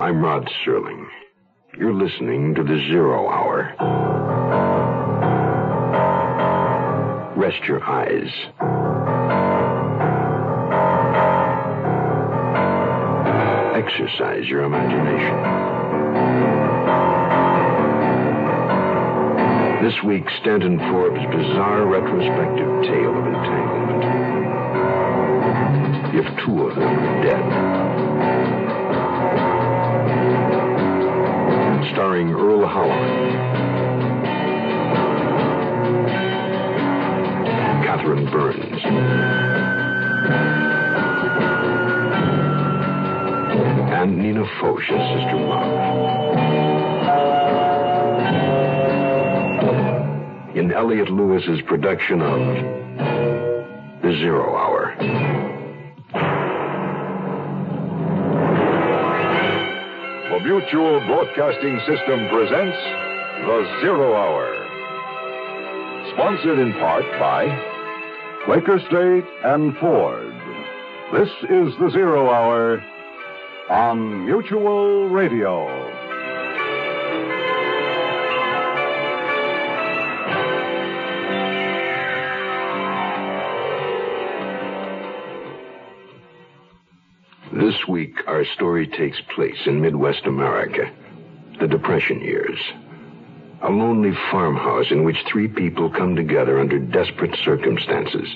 I'm Rod Serling. You're listening to the Zero Hour. Rest your eyes. Exercise your imagination. This week, Stanton Forbes' bizarre retrospective tale of entanglement. If two of them are dead. Starring Earl Howard. Catherine Burns. And Nina Foch as Sister Love. In Elliot Lewis's production of The Zero Hour. Mutual Broadcasting System presents The Zero Hour. Sponsored in part by Quaker State and Ford. This is The Zero Hour on Mutual Radio. This week, our story takes place in Midwest America, the Depression years. A lonely farmhouse in which three people come together under desperate circumstances.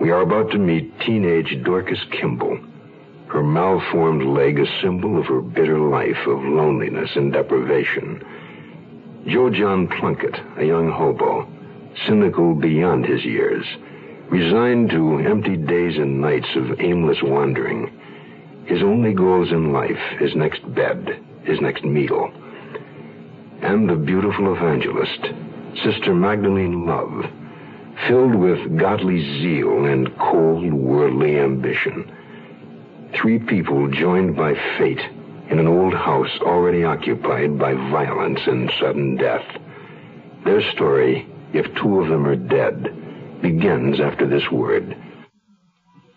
We are about to meet teenage Dorcas Kimball, her malformed leg a symbol of her bitter life of loneliness and deprivation. Joe John Plunkett, a young hobo, cynical beyond his years, resigned to empty days and nights of aimless wandering. His only goals in life, his next bed, his next meal. And the beautiful evangelist, Sister Magdalene Love, filled with godly zeal and cold worldly ambition. Three people joined by fate in an old house already occupied by violence and sudden death. Their story, if two of them are dead, begins after this word.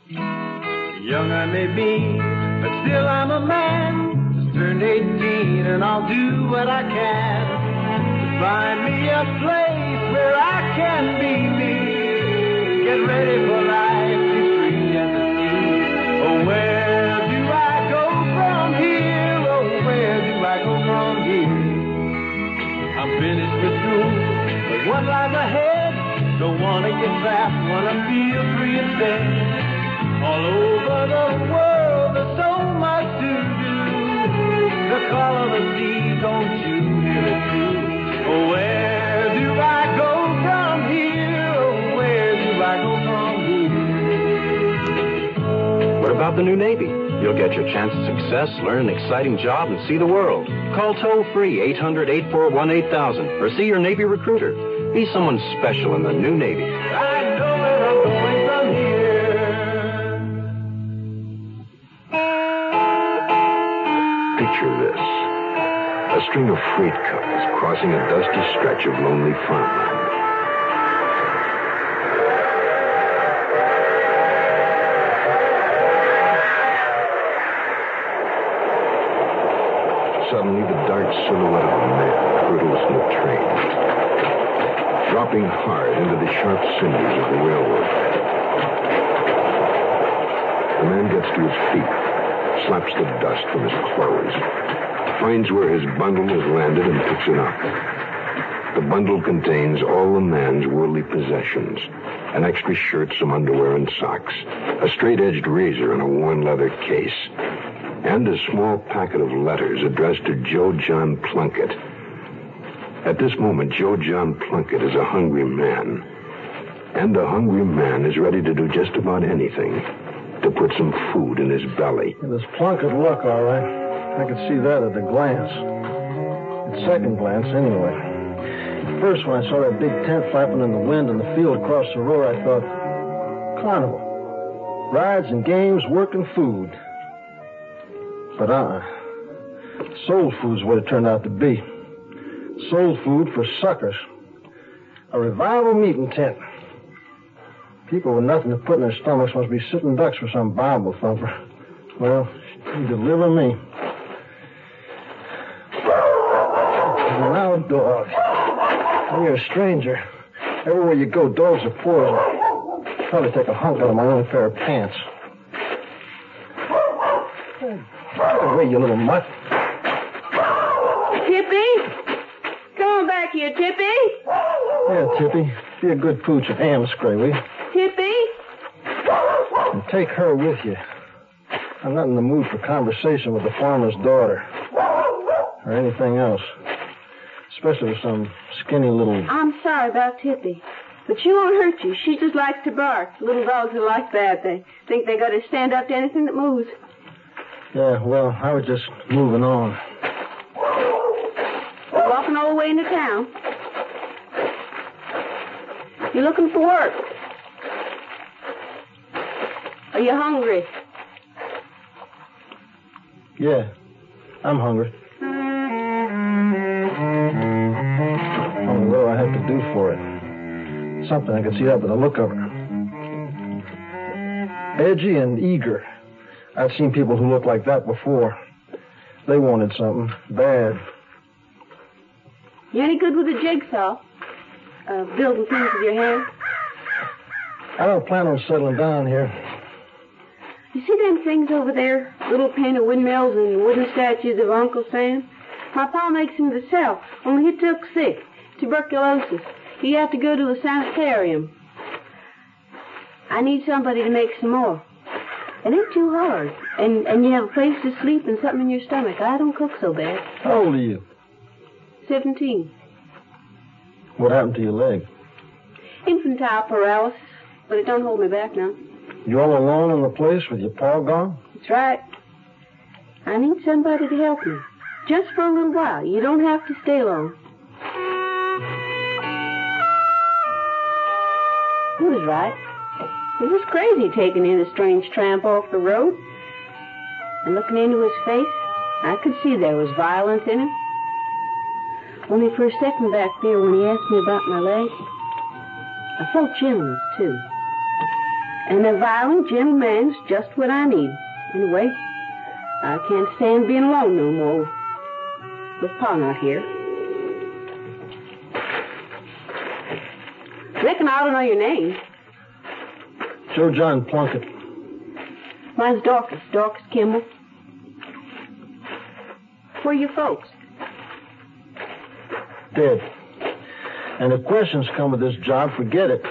Young I may be, but still I'm a man. Just turned 18 and I'll do what I can to find me a place where I can be me. Get ready for life, be free and to see. Oh, where do I go from here? Oh, where do I go from here? I'm finished with school, but what lies ahead? Don't wanna get trapped, wanna feel free instead. All over the world, The call of the sea, don't you hear it too? Where do I go from here? Where do I go from here? What about the new Navy? You'll get your chance at success, learn an exciting job, and see the world. Call toll free 800 841 8000 or see your Navy recruiter. Be someone special in the new Navy. String of freight cars crossing a dusty stretch of lonely farmland. Suddenly, the dark silhouette of a man hurtles from the train, dropping hard into the sharp cinders of the railroad. The man gets to his feet, slaps the dust from his clothes, finds where his bundle has landed and picks it up. The bundle contains all the man's worldly possessions an extra shirt, some underwear, and socks, a straight edged razor in a worn leather case, and a small packet of letters addressed to Joe John Plunkett. At this moment, Joe John Plunkett is a hungry man. And a hungry man is ready to do just about anything to put some food in his belly. It Plunkett look, all right. I could see that at a glance. At second glance, anyway. At First, when I saw that big tent flapping in the wind in the field across the road, I thought, carnival. Rides and games, work and food. But uh-uh. Soul food's what it turned out to be. Soul food for suckers. A revival meeting tent. People with nothing to put in their stomachs must be sitting ducks for some Bible thumper. Well, deliver me. Dog. When you're a stranger, everywhere you go, dogs are poison. Probably take a hunk out of my only pair of pants. Get away, you little mutt. Tippy? Come on back here, Tippy. Yeah, Tippy. Be a good pooch of will you? Tippy? And take her with you. I'm not in the mood for conversation with the farmer's daughter. Or anything else. Especially with some skinny little... I'm sorry about Tippy. But she won't hurt you. She just likes to bark. Little dogs are like that. They think they got to stand up to anything that moves. Yeah, well, I was just moving on. We're walking all the way into town. You looking for work? Are you hungry? Yeah, I'm hungry. What do I have to do for it? Something I can see that by the look of her. Edgy and eager. I've seen people who looked like that before. They wanted something bad. You any good with a jigsaw? Uh, building things with your hands? I don't plan on settling down here. You see them things over there? Little painted windmills and wooden statues of Uncle Sam? My pa makes them to sell, only he took sick. Tuberculosis. He had to go to a sanitarium. I need somebody to make some more. It ain't too hard. And and you have a place to sleep and something in your stomach. I don't cook so bad. How old are you? Seventeen. What happened to your leg? Infantile paralysis, but it don't hold me back now. You all alone in the place with your paw gone? That's right. I need somebody to help me. Just for a little while. You don't have to stay long. He was right. He was crazy taking in a strange tramp off the road. And looking into his face, I could see there was violence in him. Only for a second back there when he asked me about my leg, I felt gentleness too. And a violent, gentle man's just what I need. Anyway, I can't stand being alone no more. With Pa not here. Reckon I don't know your name. Joe John Plunkett. Mine's Dorcas, Dorcas Kimball. Where are your folks? Dead. And if questions come with this job, forget it.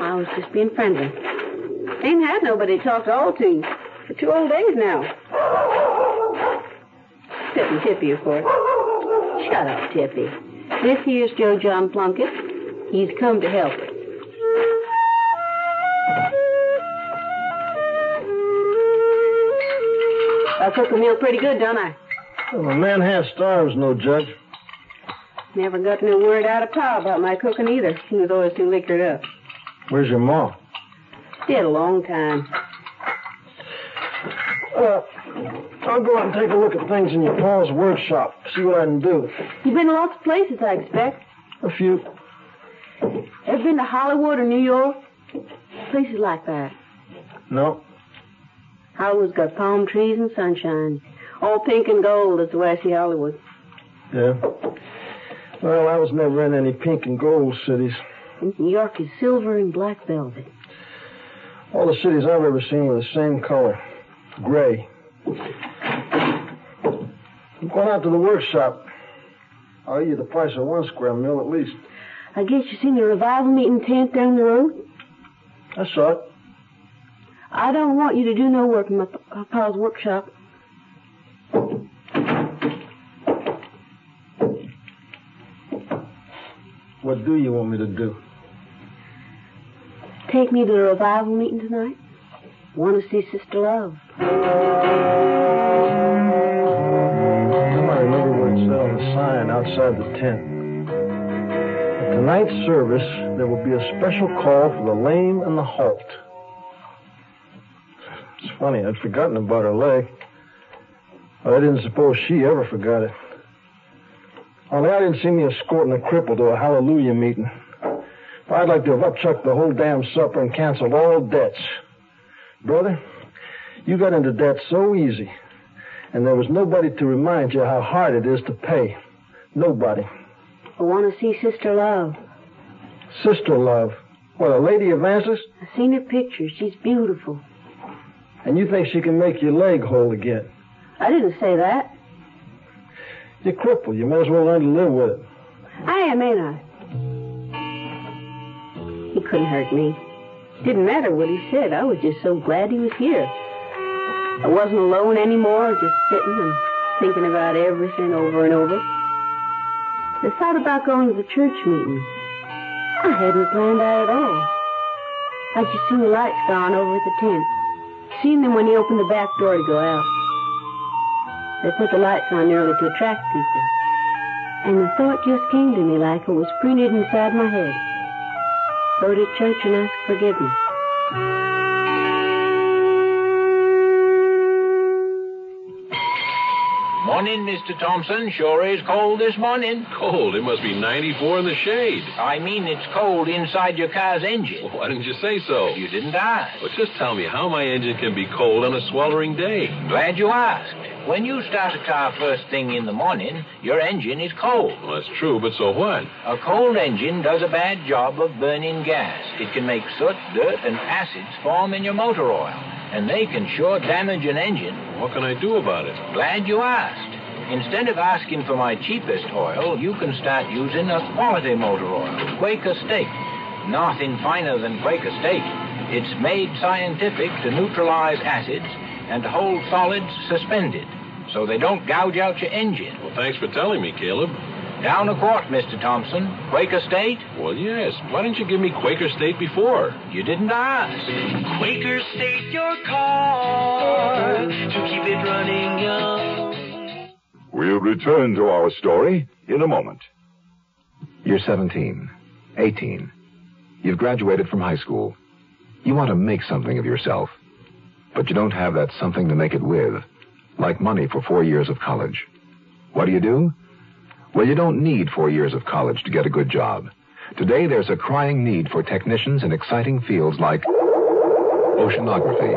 I was just being friendly. Ain't had nobody to talk to all to for two old days now. Except Tippy, of course. Shut up, Tippy. This here's Joe John Plunkett. He's come to help us. I cook a meal pretty good, don't I? Well, a man half starves, no judge. Never got no word out of Pa about my cooking either. He was always too liquored up. Where's your ma? Dead a long time. Uh, I'll go out and take a look at things in your pa's workshop. See what I can do. You've been to lots of places, I expect. A few. Ever been to Hollywood or New York? Places like that. No. Hollywood's got palm trees and sunshine. All pink and gold is the way I see Hollywood. Yeah. Well, I was never in any pink and gold cities. New York is silver and black velvet. All the cities I've ever seen were the same color. Gray. I'm going out to the workshop. I'll owe you the price of one square meal at least. I guess you seen the revival meeting tent down the road? I saw it. I don't want you to do no work in my uh, pa's workshop. What do you want me to do? Take me to the revival meeting tonight. Want to see Sister Love. I remember what it said on the sign outside the tent. Tonight's service, there will be a special call for the lame and the halt. It's funny, I'd forgotten about her leg. I didn't suppose she ever forgot it. Only I didn't see me escorting a cripple to a hallelujah meeting. I'd like to have upchucked the whole damn supper and canceled all debts. Brother, you got into debt so easy, and there was nobody to remind you how hard it is to pay. Nobody. I want to see Sister Love. Sister Love. What, a lady of evangelist? I've seen her picture. She's beautiful. And you think she can make your leg whole again? I didn't say that. You're crippled. You may as well learn to live with it. I am, ain't I? He couldn't hurt me. Didn't matter what he said. I was just so glad he was here. I wasn't alone anymore, just sitting and thinking about everything over and over. I thought about going to the church meeting. I hadn't planned that at all. I just seen the lights gone over at the tent. Seen them when he opened the back door to go out. They put the lights on early to attract people. And the thought just came to me like it was printed inside my head. Go to church and ask forgiveness. Morning, Mr. Thompson. Sure is cold this morning. Cold. It must be 94 in the shade. I mean, it's cold inside your car's engine. Well, why didn't you say so? You didn't ask. Well, just tell me how my engine can be cold on a sweltering day. Glad you asked. When you start a car first thing in the morning, your engine is cold. Well, that's true, but so what? A cold engine does a bad job of burning gas. It can make soot, dirt, and acids form in your motor oil, and they can sure damage an engine. What can I do about it? Glad you asked. Instead of asking for my cheapest oil, you can start using a quality motor oil, Quaker State. Nothing finer than Quaker State. It's made scientific to neutralize acids and to hold solids suspended so they don't gouge out your engine. Well, thanks for telling me, Caleb. Down a quart, Mr. Thompson. Quaker State? Well, yes. Why didn't you give me Quaker State before? You didn't ask. Quaker State your car to keep it running young. We'll return to our story in a moment. You're 17, 18. You've graduated from high school. You want to make something of yourself, but you don't have that something to make it with, like money for four years of college. What do you do? Well, you don't need four years of college to get a good job. Today, there's a crying need for technicians in exciting fields like oceanography,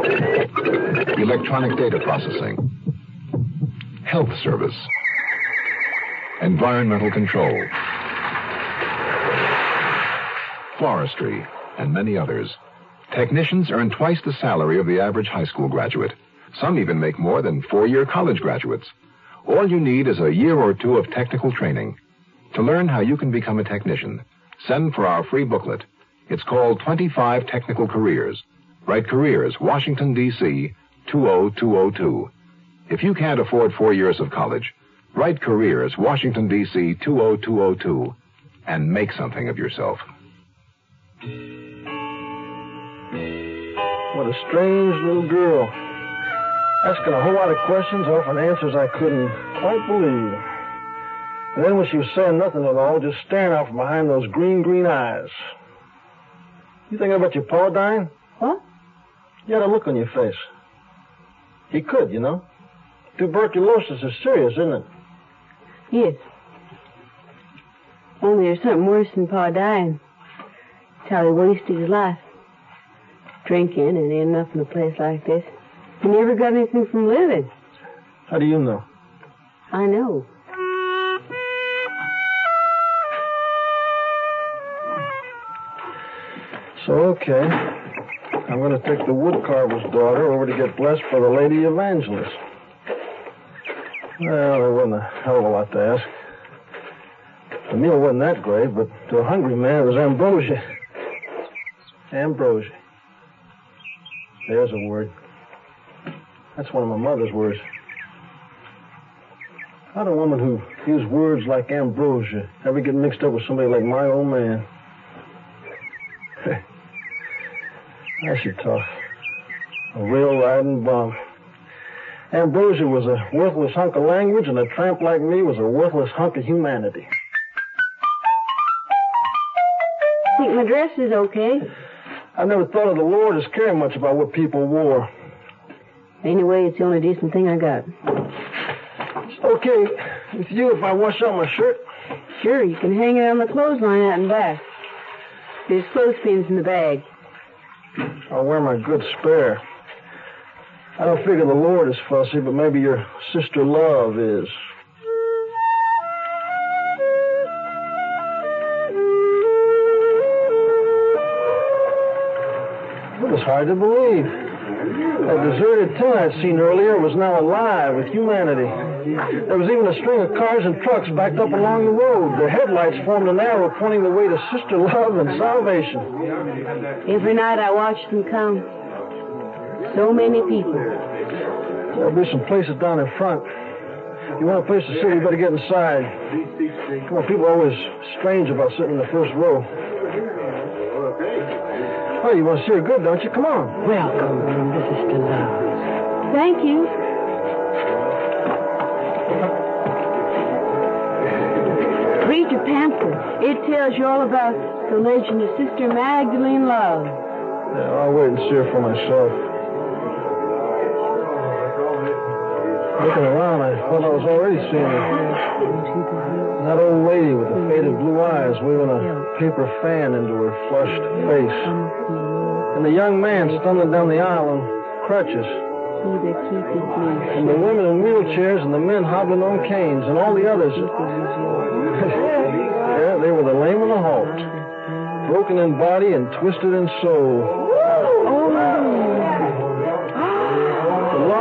electronic data processing, health service, environmental control, forestry, and many others. Technicians earn twice the salary of the average high school graduate. Some even make more than four-year college graduates. All you need is a year or two of technical training. To learn how you can become a technician, send for our free booklet. It's called 25 Technical Careers. Write Careers, Washington, D.C., 20202. If you can't afford four years of college, write Careers, Washington, D.C., 20202, and make something of yourself. What a strange little girl. Asking a whole lot of questions, offering answers I couldn't quite believe. And then when she was saying nothing at all, just staring out from behind those green, green eyes. You thinking about your pa dying? What? You had a look on your face. He could, you know. Tuberculosis is serious, isn't it? Yes. Only there's something worse than Pa dying. It's how he wasted his life. Drinking and ending up in a place like this. He never got anything from living. How do you know? I know. So, okay. I'm going to take the woodcarver's daughter over to get blessed for the lady evangelist. Well, there wasn't a hell of a lot to ask. The meal wasn't that great, but to a hungry man, it was ambrosia. Ambrosia. There's a word. That's one of my mother's words. How'd a woman who used words like ambrosia ever get mixed up with somebody like my old man? That's your tough. A real riding bum. Ambrosia was a worthless hunk of language, and a tramp like me was a worthless hunk of humanity. Think my dress is okay? I never thought of the Lord as caring much about what people wore. Anyway, it's the only decent thing I got. Okay, it's you if I wash out my shirt. Sure, you can hang it on the clothesline out in back. There's clothespins in the bag. I'll wear my good spare. I don't figure the Lord is fussy, but maybe your sister love is. It was hard to believe. That deserted town I'd seen earlier was now alive with humanity. There was even a string of cars and trucks backed up along the road. Their headlights formed an arrow pointing the way to sister love and salvation. Every night I watched them come. So many people. There'll be some places down in front. If you want a place to sit, you better get inside. Come on, people are always strange about sitting in the first row. Oh, you want to see her good, don't you? Come on. Welcome, Mrs. Love. Thank you. Read your pamphlet. It tells you all about the legend of Sister Magdalene Love. Yeah, I'll wait and see her for myself. Looking around, I thought I was already seeing her. That old lady with the faded blue eyes waving a paper fan into her flushed face. And the young man stumbling down the aisle on crutches. And the women in wheelchairs and the men hobbling on canes and all the others. yeah, they were the lame and the halt. Broken in body and twisted in soul. Oh,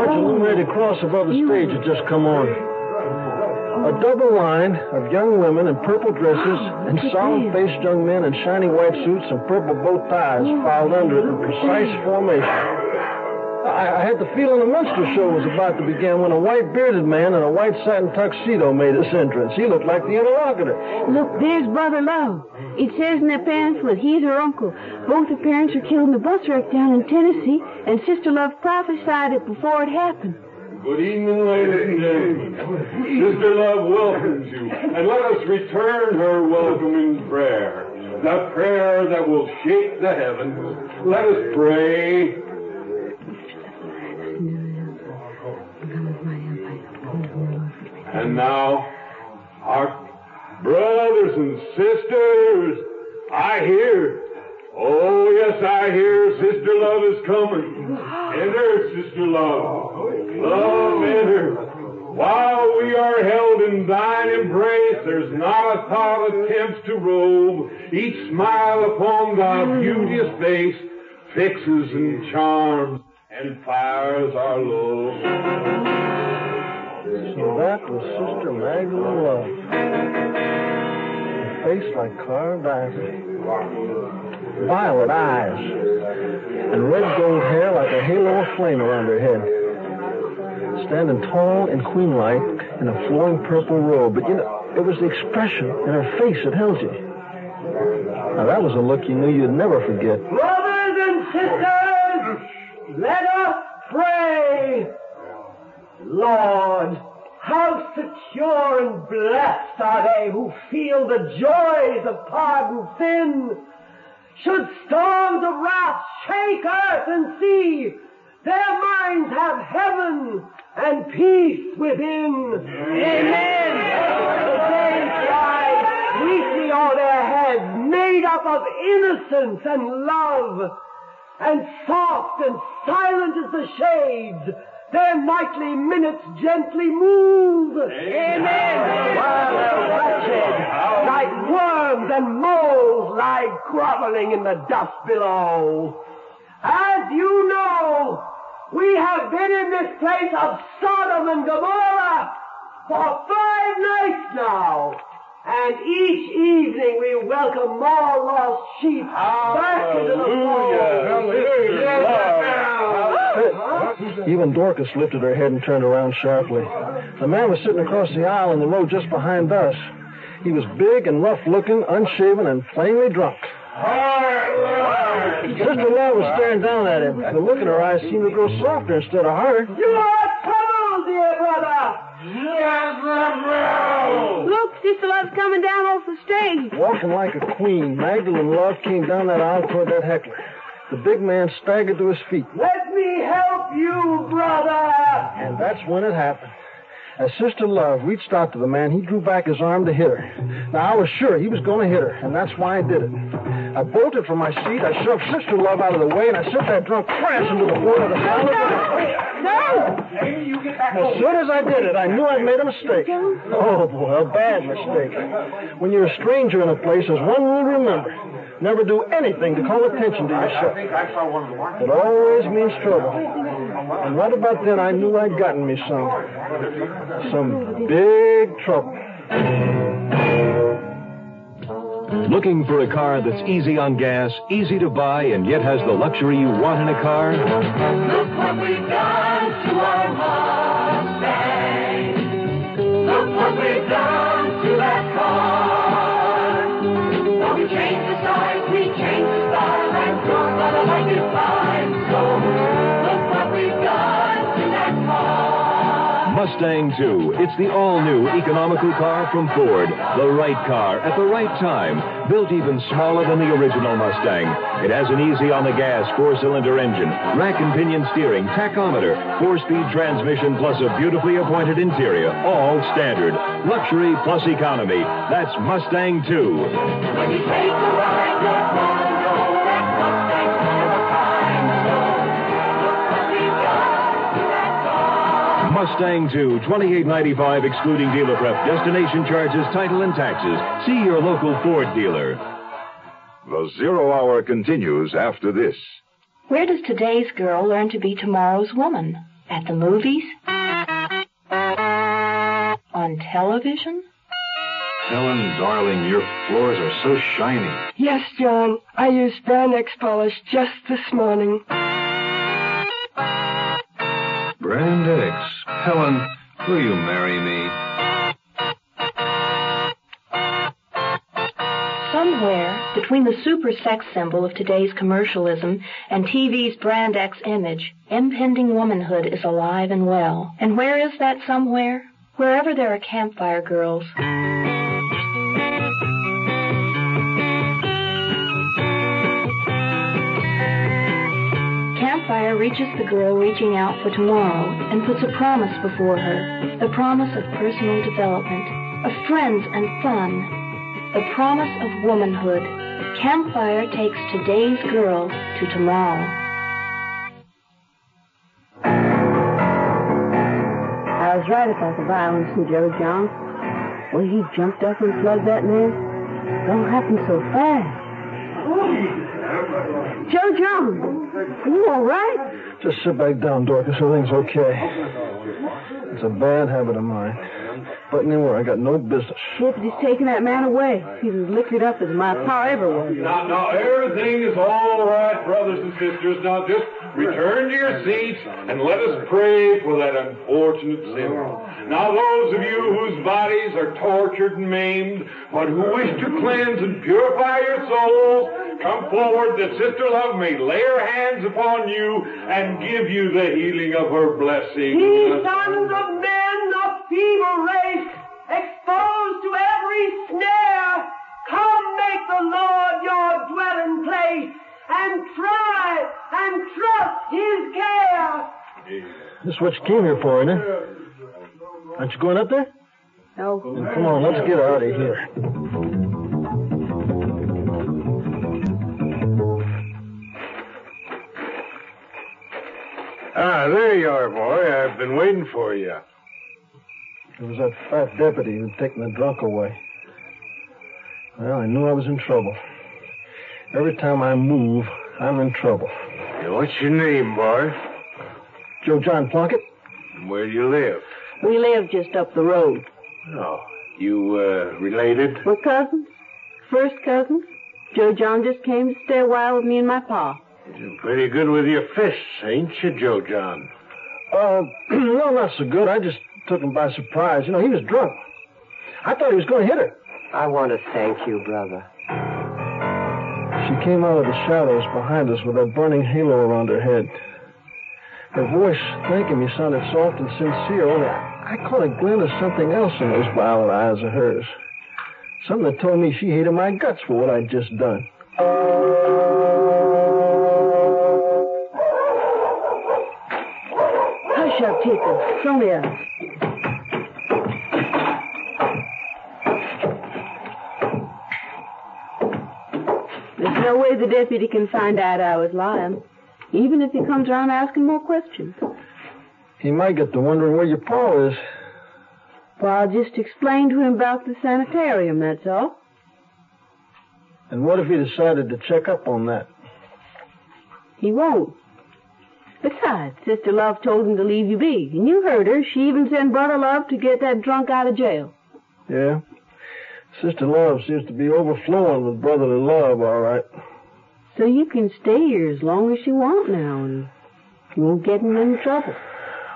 The large illuminated cross above the stage had just come on. A double line of young women in purple dresses and solemn-faced young men in shiny white suits and purple bow ties filed under it in precise formation. I, I had the feeling a minstrel show was about to begin when a white bearded man in a white satin tuxedo made his entrance. He looked like the interlocutor. Look, there's Brother Love. It says in the pamphlet he's her uncle. Both her parents were killed in the bus wreck down in Tennessee, and Sister Love prophesied it before it happened. Good evening, ladies and gentlemen. Sister Love welcomes you, and let us return her welcome in prayer. The prayer that will shake the heavens. Let us pray. And now, our brothers and sisters, I hear. Oh, yes, I hear Sister Love is coming. Enter, Sister Love. Love, enter. While we are held in thine embrace, there's not a thought attempts to rove. Each smile upon thy beauteous face fixes and charms and fires our love. So that was Sister Magdalene Love. A face like carved ivory. Violet eyes. And red gold hair like a halo of flame around her head. Standing tall and queen-like in a flowing purple robe. But, you know, it was the expression in her face that held you. Now, that was a look you knew you'd never forget. Brothers and sisters, let us pray. Lord, how secure and blessed are they who feel the joys of pardon sin. Should storms of wrath shake earth and sea, their minds have heaven and peace within. Amen. The day flies sweetly on their heads, made up of innocence and love, and soft and silent as the shades. Their nightly minutes gently move. Amen. While they're wretched, like worms and moles, lie groveling in the dust below. As you know, we have been in this place of Sodom and Gomorrah for five nights now. And each evening we welcome more lost sheep back into the fold. Even Dorcas lifted her head and turned around sharply. The man was sitting across the aisle in the row just behind us. He was big and rough looking, unshaven, and plainly drunk. Sister Love was staring down at him. The look in her eyes seemed to grow softer instead of harder. You are troubled, dear brother. Look, Sister Love's coming down off the stage. Walking like a queen, Magdalene Love came down that aisle toward that heckler. The big man staggered to his feet. Let me help you, brother. And that's when it happened. As Sister Love reached out to the man, he drew back his arm to hit her. Now, I was sure he was going to hit her, and that's why I did it. I bolted from my seat, I shoved Sister Love out of the way, and I sent that drunk crash into the floor of the salad. As soon as I did it, I knew I'd made a mistake. Oh, boy, a bad mistake. When you're a stranger in a place, there's one rule to remember. never do anything to call attention to yourself. think I saw one in the market. It always means trouble. And right about then, I knew I'd gotten me some. Some big trouble. Looking for a car that's easy on gas, easy to buy, and yet has the luxury you want in a car? Look what we've done to our Mustang. Look what we've done Mustang 2. It's the all-new economical car from Ford. The right car at the right time. Built even smaller than the original Mustang. It has an easy on the gas four-cylinder engine, rack and pinion steering, tachometer, four-speed transmission, plus a beautifully appointed interior. All standard. Luxury plus economy. That's Mustang 2. When you take ride, you're know Mustang 2, 2895 excluding dealer prep, destination charges, title, and taxes. See your local Ford dealer. The Zero Hour continues after this. Where does today's girl learn to be tomorrow's woman? At the movies? On television? Helen, darling, your floors are so shiny. Yes, John. I used Brand X polish just this morning. Brand X. Helen, will you marry me? Somewhere between the super sex symbol of today's commercialism and TV's brand X image, impending womanhood is alive and well. And where is that somewhere? Wherever there are campfire girls. Reaches the girl reaching out for tomorrow and puts a promise before her. The promise of personal development, of friends and fun, the promise of womanhood. Campfire takes today's girl to tomorrow. I was right about the violence in Joe John. Well, he jumped up and slugged that man. Don't happen so fast. Joe John, are you all right? Just sit back down, Dorcas. Everything's okay. It's a bad habit of mine. But anywhere, I got no business. Deputy's taking that man away. He's as liquored up as my pa ever was. Now, now, everything is all right, brothers and sisters. Now, just return to your seats and let us pray for that unfortunate sinner. Now, those of you whose bodies are tortured and maimed, but who wish to cleanse and purify your souls, come forward that Sister Love may lay her hands upon you and give you the healing of her blessing. Ye sons of men of feeble race, exposed to every snare, come make the Lord your dwelling place, and try and trust his care. This is what you came here for, isn't it? Aren't you going up there? No. Then come on, let's get out of here. Ah, there you are, boy. I've been waiting for you. It was that fat deputy who'd taken the drunk away. Well, I knew I was in trouble. Every time I move, I'm in trouble. What's your name, boy? Joe John Plunkett? Where do you live? We live just up the road. Oh, you, uh, related? We're cousins. First cousins. Joe John just came to stay a while with me and my pa. You're pretty good with your fists, ain't you, Joe John? Uh, no, not so good. I just took him by surprise. You know, he was drunk. I thought he was going to hit her. I want to thank you, brother. She came out of the shadows behind us with a burning halo around her head. Her voice thanking me sounded soft and sincere, only I, I caught a glint of something else in those violet eyes of hers. Something that told me she hated my guts for what I'd just done. Hush up, Tippy. It's only. There's no way the deputy can find out I was lying, even if he comes around asking more questions. He might get to wondering where your pa is. Well, I'll just explain to him about the sanitarium, that's all. And what if he decided to check up on that? He won't. Sister Love told him to leave you be. And you heard her. She even sent Brother Love to get that drunk out of jail. Yeah. Sister Love seems to be overflowing with brotherly love, all right. So you can stay here as long as you want now, and you won't get in any trouble.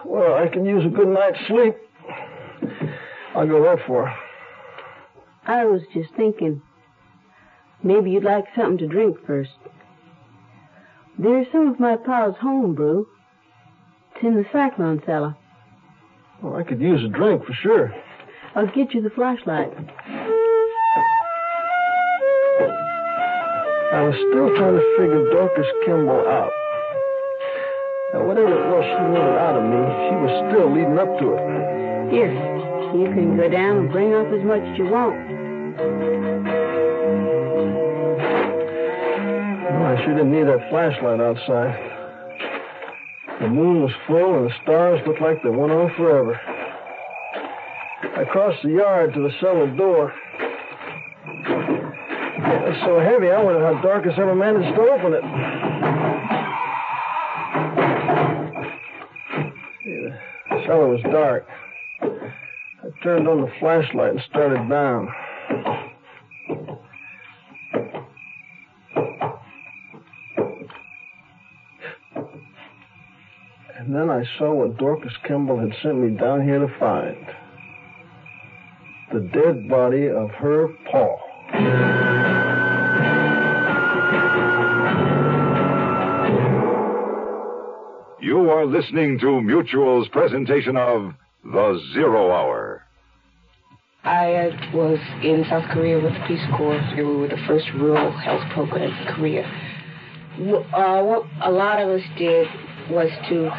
Well, I can use a good night's sleep. I'll go that far. I was just thinking, maybe you'd like something to drink first. There's some of my pa's home brew. In the cyclone cellar. Well, I could use a drink for sure. I'll get you the flashlight. I was still trying to figure Dorcas Kimball out. Now, whatever it was she wanted out of me, she was still leading up to it. Here, you can go down and bring up as much as you want. Well, I sure didn't need that flashlight outside. The moon was full and the stars looked like they went on forever. I crossed the yard to the cellar door. It was so heavy, I wondered how Dorcas ever managed to open it. The cellar was dark. I turned on the flashlight and started down. And then I saw what Dorcas Kimball had sent me down here to find the dead body of her paw. You are listening to Mutual's presentation of The Zero Hour. I uh, was in South Korea with the Peace Corps. We were the first rural health program in Korea. Uh, what a lot of us did was to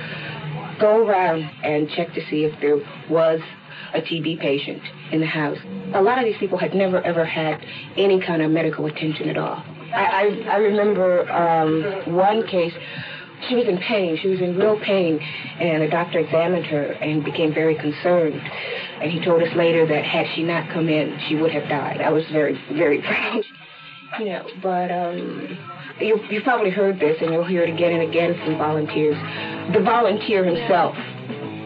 go around and check to see if there was a TB patient in the house. A lot of these people had never ever had any kind of medical attention at all. I, I, I remember um, one case. She was in pain. She was in real pain, and the doctor examined her and became very concerned. And he told us later that had she not come in, she would have died. I was very, very proud. You know, but um, you, you've probably heard this, and you'll hear it again and again from volunteers. The volunteer himself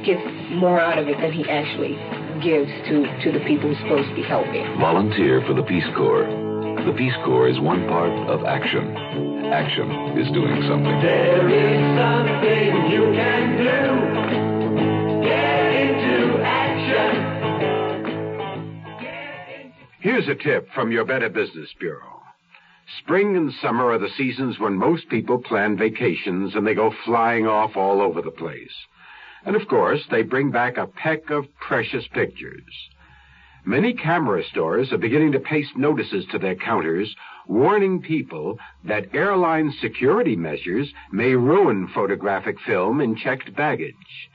gets more out of it than he actually gives to, to the people he's supposed to be helping. Volunteer for the Peace Corps. The Peace Corps is one part of action. Action is doing something. There is something you can do. Get into action. Here's a tip from your Better Business Bureau. Spring and summer are the seasons when most people plan vacations and they go flying off all over the place. And of course, they bring back a peck of precious pictures. Many camera stores are beginning to paste notices to their counters warning people that airline security measures may ruin photographic film in checked baggage.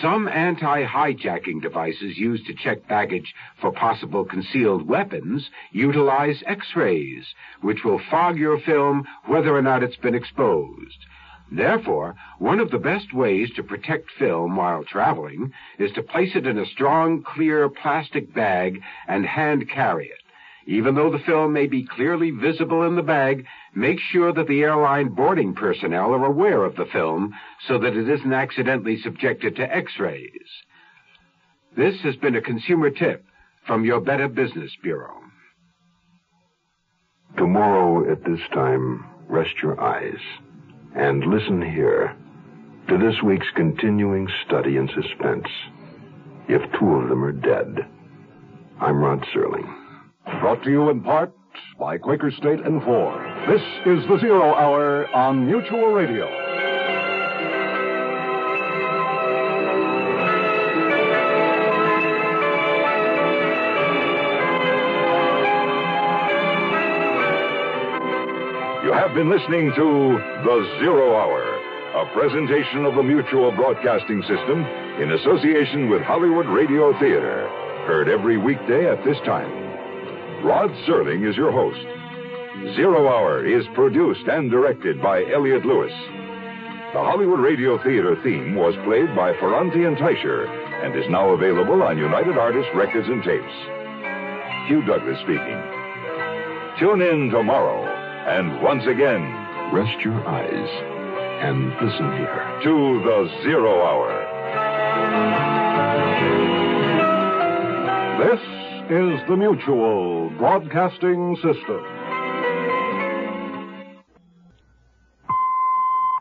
Some anti-hijacking devices used to check baggage for possible concealed weapons utilize X-rays, which will fog your film whether or not it's been exposed. Therefore, one of the best ways to protect film while traveling is to place it in a strong, clear plastic bag and hand carry it. Even though the film may be clearly visible in the bag, make sure that the airline boarding personnel are aware of the film so that it isn't accidentally subjected to x-rays. This has been a consumer tip from your Better Business Bureau. Tomorrow at this time, rest your eyes and listen here to this week's continuing study in suspense. If two of them are dead, I'm Rod Serling. Brought to you in part by Quaker State and Ford. This is the Zero Hour on Mutual Radio. You have been listening to The Zero Hour, a presentation of the Mutual Broadcasting System in association with Hollywood Radio Theater. Heard every weekday at this time. Rod Serling is your host. Zero Hour is produced and directed by Elliot Lewis. The Hollywood Radio Theater theme was played by Ferrante and Teicher and is now available on United Artists Records and Tapes. Hugh Douglas speaking. Tune in tomorrow. And once again, Rest your eyes and listen here. to the Zero Hour. This is the Mutual Broadcasting System.